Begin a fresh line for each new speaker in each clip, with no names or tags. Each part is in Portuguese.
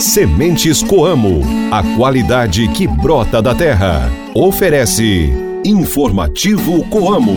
Sementes Coamo, a qualidade que brota da terra. Oferece Informativo Coamo.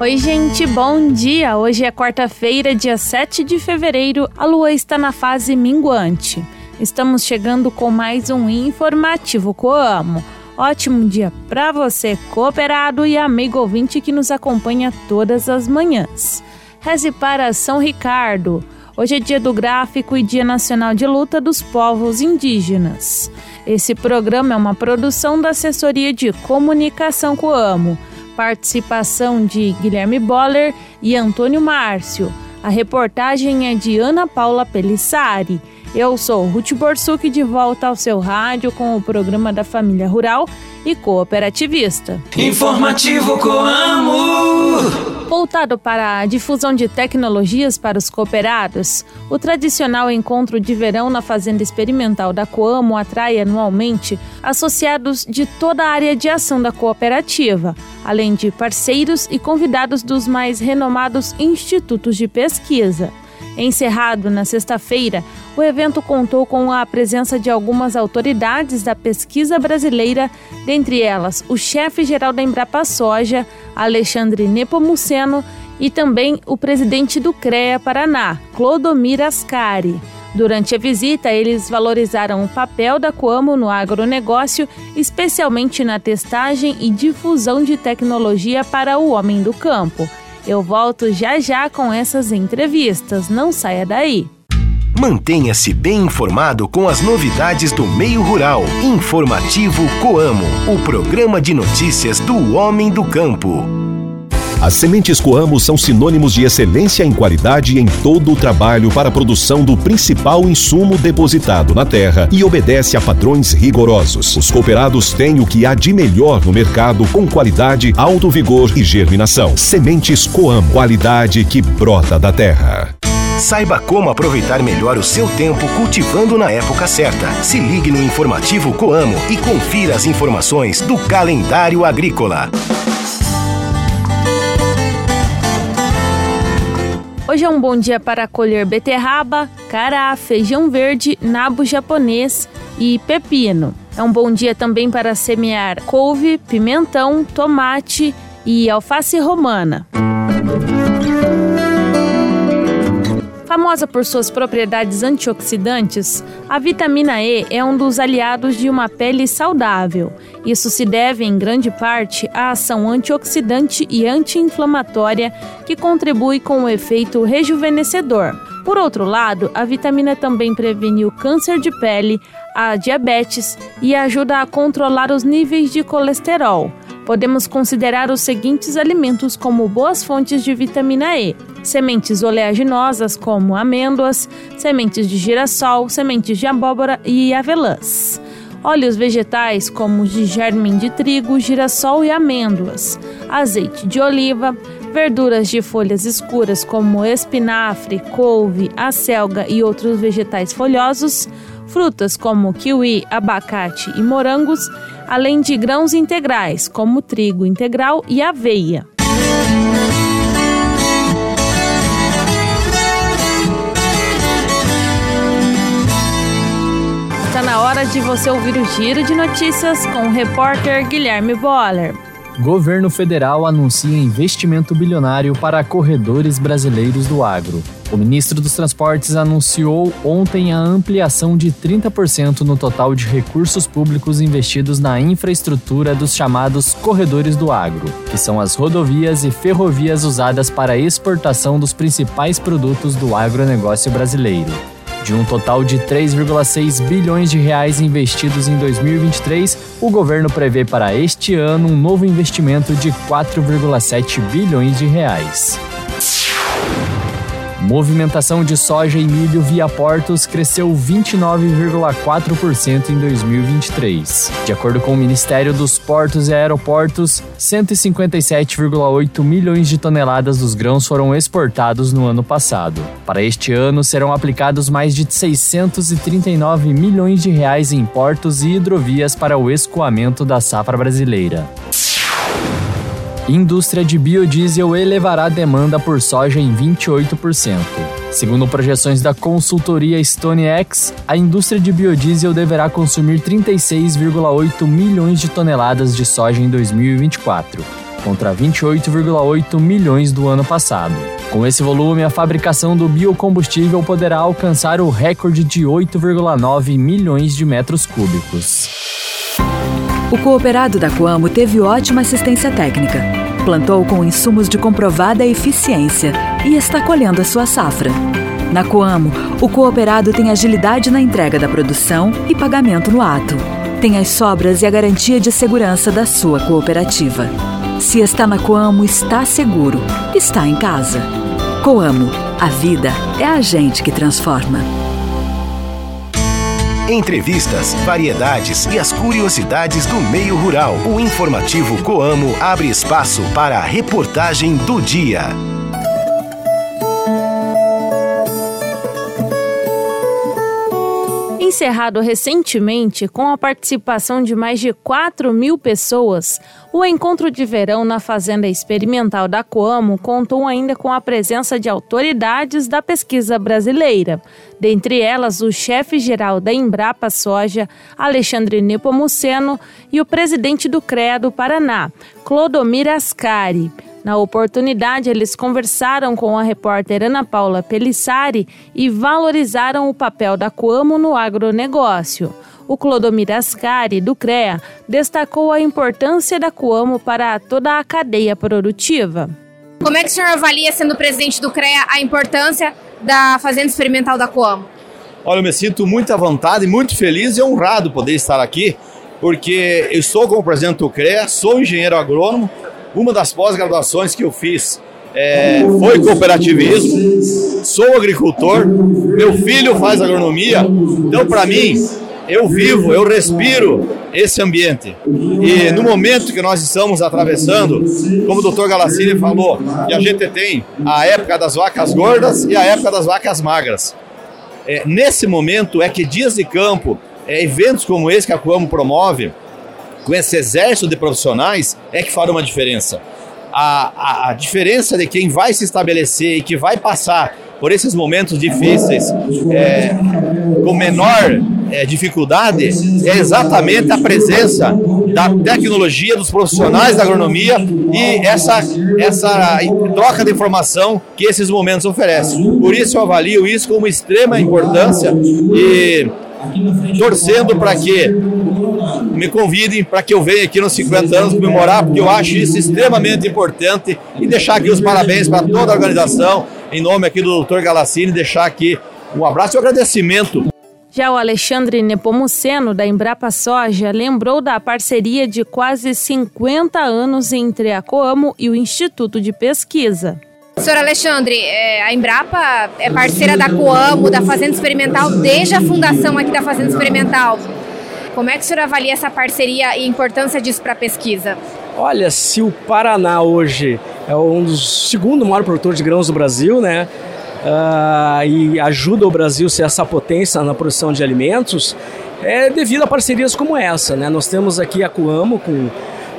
Oi, gente, bom dia! Hoje é quarta-feira, dia 7 de fevereiro, a lua está na fase minguante. Estamos chegando com mais um informativo Coamo. Ótimo dia para você, cooperado e amigo ouvinte que nos acompanha todas as manhãs. Reze para São Ricardo. Hoje é dia do gráfico e dia nacional de luta dos povos indígenas. Esse programa é uma produção da Assessoria de Comunicação Coamo. Participação de Guilherme Boller e Antônio Márcio. A reportagem é de Ana Paula Pelissari. Eu sou Ruth Borsuk de volta ao seu rádio com o programa da Família Rural e Cooperativista.
Informativo Coamo.
Voltado para a difusão de tecnologias para os cooperados, o tradicional encontro de verão na Fazenda Experimental da Coamo atrai anualmente associados de toda a área de ação da cooperativa, além de parceiros e convidados dos mais renomados institutos de pesquisa. Encerrado na sexta-feira, o evento contou com a presença de algumas autoridades da pesquisa brasileira, dentre elas o chefe-geral da Embrapa Soja, Alexandre Nepomuceno, e também o presidente do CREA Paraná, Clodomir Ascari. Durante a visita, eles valorizaram o papel da Coamo no agronegócio, especialmente na testagem e difusão de tecnologia para o homem do campo. Eu volto já já com essas entrevistas, não saia daí.
Mantenha-se bem informado com as novidades do meio rural. Informativo Coamo, o programa de notícias do homem do campo. As sementes Coamo são sinônimos de excelência em qualidade em todo o trabalho para a produção do principal insumo depositado na terra e obedece a padrões rigorosos. Os cooperados têm o que há de melhor no mercado com qualidade, alto vigor e germinação. Sementes Coamo, qualidade que brota da terra. Saiba como aproveitar melhor o seu tempo cultivando na época certa. Se ligue no informativo Coamo e confira as informações do calendário agrícola.
Hoje é um bom dia para colher beterraba, cará, feijão verde, nabo japonês e pepino. É um bom dia também para semear couve, pimentão, tomate e alface romana. Famosa por suas propriedades antioxidantes, a vitamina E é um dos aliados de uma pele saudável. Isso se deve, em grande parte, à ação antioxidante e anti-inflamatória que contribui com o efeito rejuvenescedor. Por outro lado, a vitamina também previne o câncer de pele, a diabetes e ajuda a controlar os níveis de colesterol podemos considerar os seguintes alimentos como boas fontes de vitamina E: sementes oleaginosas, como amêndoas, sementes de girassol, sementes de abóbora e avelãs. Óleos vegetais, como os de germen de trigo, girassol e amêndoas, azeite de oliva, verduras de folhas escuras, como espinafre, couve, acelga e outros vegetais folhosos, frutas como kiwi, abacate e morangos, além de grãos integrais como trigo integral e aveia. Está na hora de você ouvir o giro de notícias com o repórter Guilherme Boller.
Governo federal anuncia investimento bilionário para corredores brasileiros do agro. O ministro dos Transportes anunciou ontem a ampliação de 30% no total de recursos públicos investidos na infraestrutura dos chamados corredores do agro, que são as rodovias e ferrovias usadas para a exportação dos principais produtos do agronegócio brasileiro. De um total de 3,6 bilhões de reais investidos em 2023, o governo prevê para este ano um novo investimento de 4,7 bilhões de reais. Movimentação de soja e milho via portos cresceu 29,4% em 2023. De acordo com o Ministério dos Portos e Aeroportos, 157,8 milhões de toneladas dos grãos foram exportados no ano passado. Para este ano, serão aplicados mais de 639 milhões de reais em portos e hidrovias para o escoamento da safra brasileira. Indústria de biodiesel elevará a demanda por soja em 28%. Segundo projeções da consultoria StoneX, a indústria de biodiesel deverá consumir 36,8 milhões de toneladas de soja em 2024, contra 28,8 milhões do ano passado. Com esse volume, a fabricação do biocombustível poderá alcançar o recorde de 8,9 milhões de metros cúbicos.
O cooperado da Coamo teve ótima assistência técnica. Plantou com insumos de comprovada eficiência e está colhendo a sua safra. Na Coamo, o cooperado tem agilidade na entrega da produção e pagamento no ato. Tem as sobras e a garantia de segurança da sua cooperativa. Se está na Coamo, está seguro. Está em casa. Coamo. A vida é a gente que transforma.
Entrevistas, variedades e as curiosidades do meio rural. O informativo Coamo abre espaço para a reportagem do dia.
Encerrado recentemente com a participação de mais de 4 mil pessoas, o encontro de verão na Fazenda Experimental da Coamo contou ainda com a presença de autoridades da pesquisa brasileira, dentre elas o chefe-geral da Embrapa Soja, Alexandre Nepomuceno, e o presidente do CREA do Paraná, Clodomir Ascari. Na oportunidade, eles conversaram com a repórter Ana Paula Pelissari e valorizaram o papel da Coamo no agronegócio. O Clodomir Ascari, do CREA, destacou a importância da Coamo para toda a cadeia produtiva.
Como é que o senhor avalia, sendo presidente do CREA, a importância da Fazenda Experimental da Coamo?
Olha, eu me sinto muito à vontade, muito feliz e honrado poder estar aqui, porque eu sou como presidente do CREA, sou engenheiro agrônomo, uma das pós-graduações que eu fiz é, foi cooperativismo, sou agricultor, meu filho faz agronomia, então para mim eu vivo, eu respiro esse ambiente. E no momento que nós estamos atravessando, como o doutor Galassini falou, a gente tem a época das vacas gordas e a época das vacas magras. É, nesse momento é que dias de campo, é, eventos como esse que a Coamo promove, com esse exército de profissionais, é que fará uma diferença. A, a, a, diferença de quem vai se estabelecer e que vai passar por esses momentos difíceis é, com menor é, dificuldade é exatamente a presença da tecnologia, dos profissionais da agronomia e essa, essa troca de informação que esses momentos oferecem. Por isso eu avalio isso como extrema importância e torcendo para que me convidem para que eu venha aqui nos 50 anos comemorar, porque eu acho isso extremamente importante e deixar aqui os parabéns para toda a organização, em nome aqui do Dr. Galassini, deixar aqui um abraço e um agradecimento.
Já o Alexandre Nepomuceno, da Embrapa Soja, lembrou da parceria de quase 50 anos entre a Coamo e o Instituto de Pesquisa.
Senhor Alexandre, é, a Embrapa é parceira da Coamo, da Fazenda Experimental, desde a fundação aqui da Fazenda Experimental. Como é que o senhor avalia essa parceria e a importância disso para a pesquisa?
Olha, se o Paraná hoje é um dos segundo maior produtor de grãos do Brasil, né? Uh, e ajuda o Brasil a ser essa potência na produção de alimentos, é devido a parcerias como essa, né? Nós temos aqui a Coamo com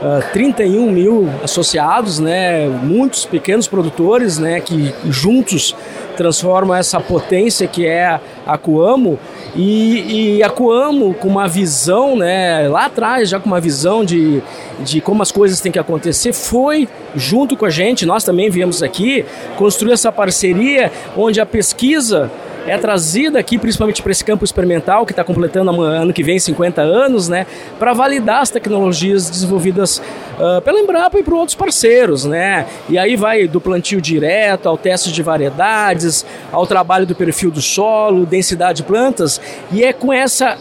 uh, ah, 31 mil associados, né, muitos pequenos produtores né, que juntos transformam essa potência que é a Coamo. E, e a Coamo com uma visão, né, lá atrás já com uma visão de, de como as coisas têm que acontecer, foi junto com a gente, nós também viemos aqui, construir essa parceria onde a pesquisa é trazida aqui principalmente para esse campo experimental que está completando ano que vem 50 anos, né, para validar as tecnologias desenvolvidas uh, pela Embrapa e por outros parceiros, né. E aí vai do plantio direto ao teste de variedades, ao trabalho do perfil do solo, densidade de plantas, e é com essa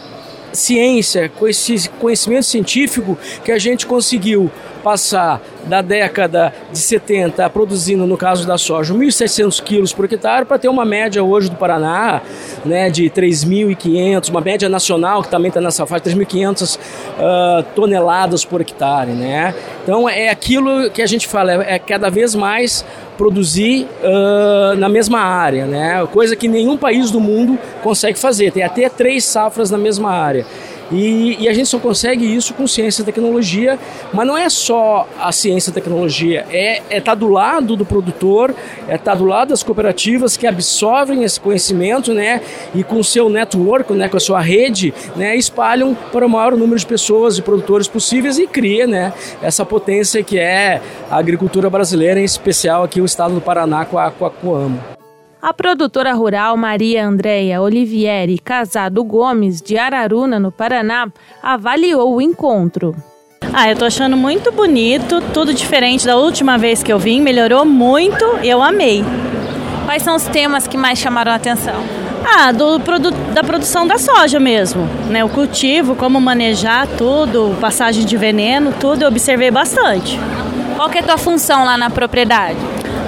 ciência, com esse conhecimento científico que a gente conseguiu passar da década de 70 produzindo, no caso da soja, 1.700 quilos por hectare para ter uma média hoje do Paraná né, de 3.500, uma média nacional que também está nessa faixa, 3.500 uh, toneladas por hectare. Né? Então é aquilo que a gente fala, é, é cada vez mais produzir uh, na mesma área, né? coisa que nenhum país do mundo consegue fazer, tem até três safras na mesma área. E, e, a gente só consegue isso com ciência e tecnologia, mas não é só a ciência e tecnologia, é estar é tá do lado do produtor, é estar tá do lado das cooperativas que absorvem esse conhecimento, né, e com o seu network, né, com a sua rede, né, espalham para o maior número de pessoas e produtores possíveis e cria, né, essa potência que é a agricultura brasileira, em especial aqui o estado do Paraná com a, com a Coamo.
A produtora rural Maria Andréia Olivieri Casado Gomes, de Araruna, no Paraná, avaliou o encontro.
Ah, eu tô achando muito bonito, tudo diferente da última vez que eu vim, melhorou muito, eu amei.
Quais são os temas que mais chamaram a atenção?
Ah, do da produção da soja mesmo, né? O cultivo, como manejar tudo, passagem de veneno, tudo eu observei bastante.
Qual que é a tua função lá na propriedade?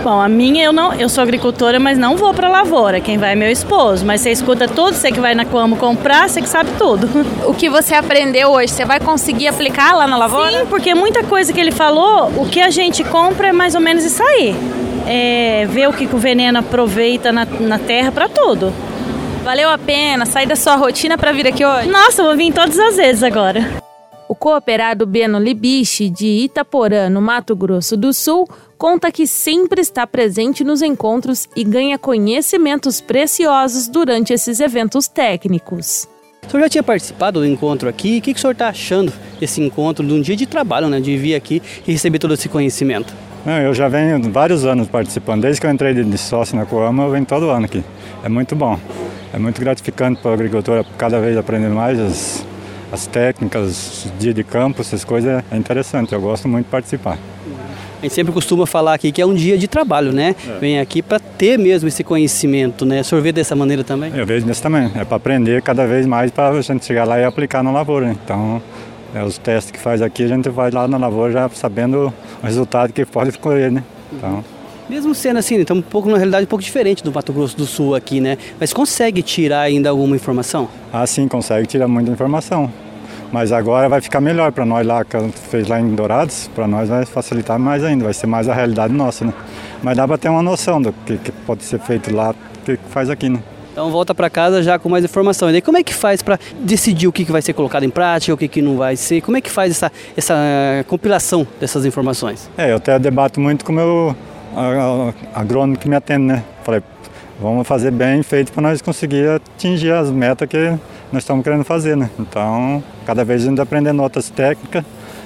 Bom, a minha eu não, eu sou agricultora, mas não vou para lavoura. Quem vai é meu esposo. Mas você escuta tudo, você que vai na Coamo comprar, você que sabe tudo.
O que você aprendeu hoje, você vai conseguir aplicar lá na lavoura?
Sim, porque muita coisa que ele falou, o que a gente compra é mais ou menos isso aí. É ver o que o veneno aproveita na, na terra para tudo.
Valeu a pena sair da sua rotina para vir aqui hoje?
Nossa, eu vou vir todas as vezes agora.
O cooperado Beno Libiche, de Itaporã, no Mato Grosso do Sul, conta que sempre está presente nos encontros e ganha conhecimentos preciosos durante esses eventos técnicos.
O senhor já tinha participado do encontro aqui? O que o senhor está achando desse encontro, de um dia de trabalho, né? De vir aqui e receber todo esse conhecimento?
Não, eu já venho vários anos participando. Desde que eu entrei de sócio na Coama, eu venho todo ano aqui. É muito bom. É muito gratificante para o agricultor cada vez aprender mais as, as técnicas, dia de campo, essas coisas, é interessante, eu gosto muito de participar.
A gente sempre costuma falar aqui que é um dia de trabalho, né? É. Vem aqui para ter mesmo esse conhecimento, né? O senhor vê dessa maneira também?
Eu vejo dessa também. É para aprender cada vez mais para a gente chegar lá e aplicar na lavoura. Então, é, os testes que faz aqui, a gente vai lá na lavoura já sabendo o resultado que pode escolher, né? Então...
Mesmo sendo assim, então um pouco na realidade um pouco diferente do Mato Grosso do Sul aqui, né? Mas consegue tirar ainda alguma informação?
Ah, sim, consegue tirar muita informação. Mas agora vai ficar melhor para nós lá, que fez lá em Dourados, para nós vai facilitar mais ainda, vai ser mais a realidade nossa, né? Mas dá para ter uma noção do que, que pode ser feito lá, o que faz aqui, né?
Então volta para casa já com mais informação. E daí como é que faz para decidir o que, que vai ser colocado em prática, o que, que não vai ser? Como é que faz essa, essa compilação dessas informações?
É, eu até debato muito com o meu agrônomo que me atende, né? Falei, vamos fazer bem feito para nós conseguir atingir as metas que nós estamos querendo fazer, né? Então, cada vez a gente aprendendo outras técnicas,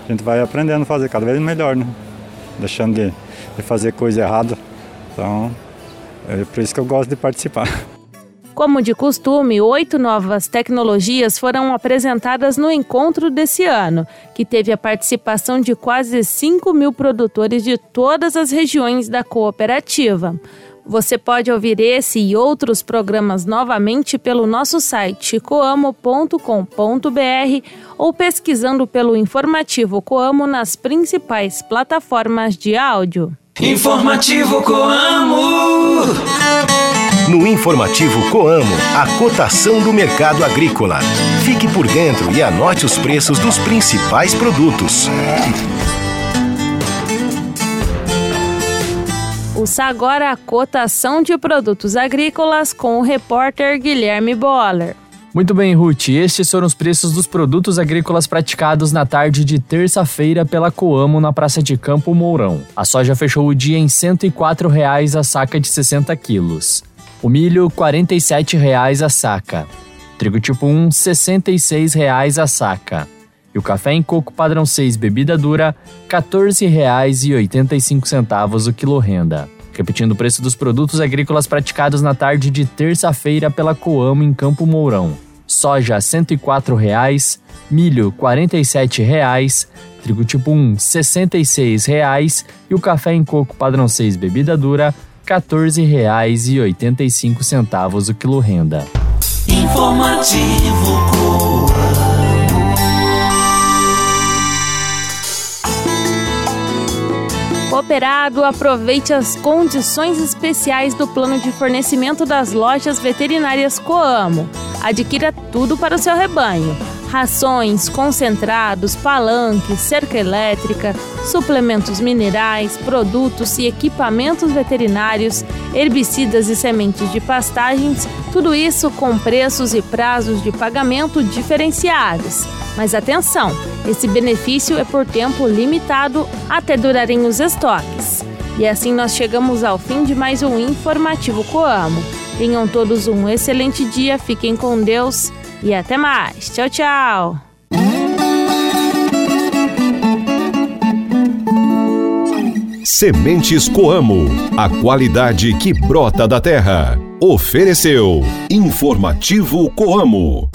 a gente vai aprendendo a fazer cada vez melhor, né? Deixando de, de fazer coisa errada. Então, é por isso que eu gosto de participar.
Como de costume, oito novas tecnologias foram apresentadas no encontro desse ano, que teve a participação de quase 5 mil produtores de todas as regiões da cooperativa. Você pode ouvir esse e outros programas novamente pelo nosso site coamo.com.br ou pesquisando pelo informativo Coamo nas principais plataformas de áudio.
Informativo Coamo.
No informativo Coamo, a cotação do mercado agrícola. Fique por dentro e anote os preços dos principais produtos.
Ouça agora a cotação de produtos agrícolas com o repórter Guilherme Boller.
Muito bem, Ruth. Estes foram os preços dos produtos agrícolas praticados na tarde de terça-feira pela Coamo na Praça de Campo Mourão. A soja fechou o dia em 104 reais a saca de 60 quilos. O milho, 47 reais a saca. Trigo tipo 1, 66 reais a saca. E o café em coco padrão 6 bebida dura, R$ 14,85 o quilo renda. Repetindo o preço dos produtos agrícolas praticados na tarde de terça-feira pela Coamo em Campo Mourão. Soja R$ 104,00, milho R$ 47,00, trigo tipo 1 R$ 66,00 e o café em coco padrão 6 bebida dura R$ 14,85 o quilo renda.
Informativo Coamo.
Cooperado, aproveite as condições especiais do plano de fornecimento das lojas veterinárias Coamo. Adquira tudo para o seu rebanho rações, concentrados, palanques, cerca elétrica, suplementos minerais, produtos e equipamentos veterinários, herbicidas e sementes de pastagens, tudo isso com preços e prazos de pagamento diferenciados. Mas atenção, esse benefício é por tempo limitado até durarem os estoques. E assim nós chegamos ao fim de mais um informativo Coamo. Tenham todos um excelente dia, fiquem com Deus e até mais. Tchau, tchau.
Sementes Coamo, a qualidade que brota da terra. Ofereceu Informativo Coamo.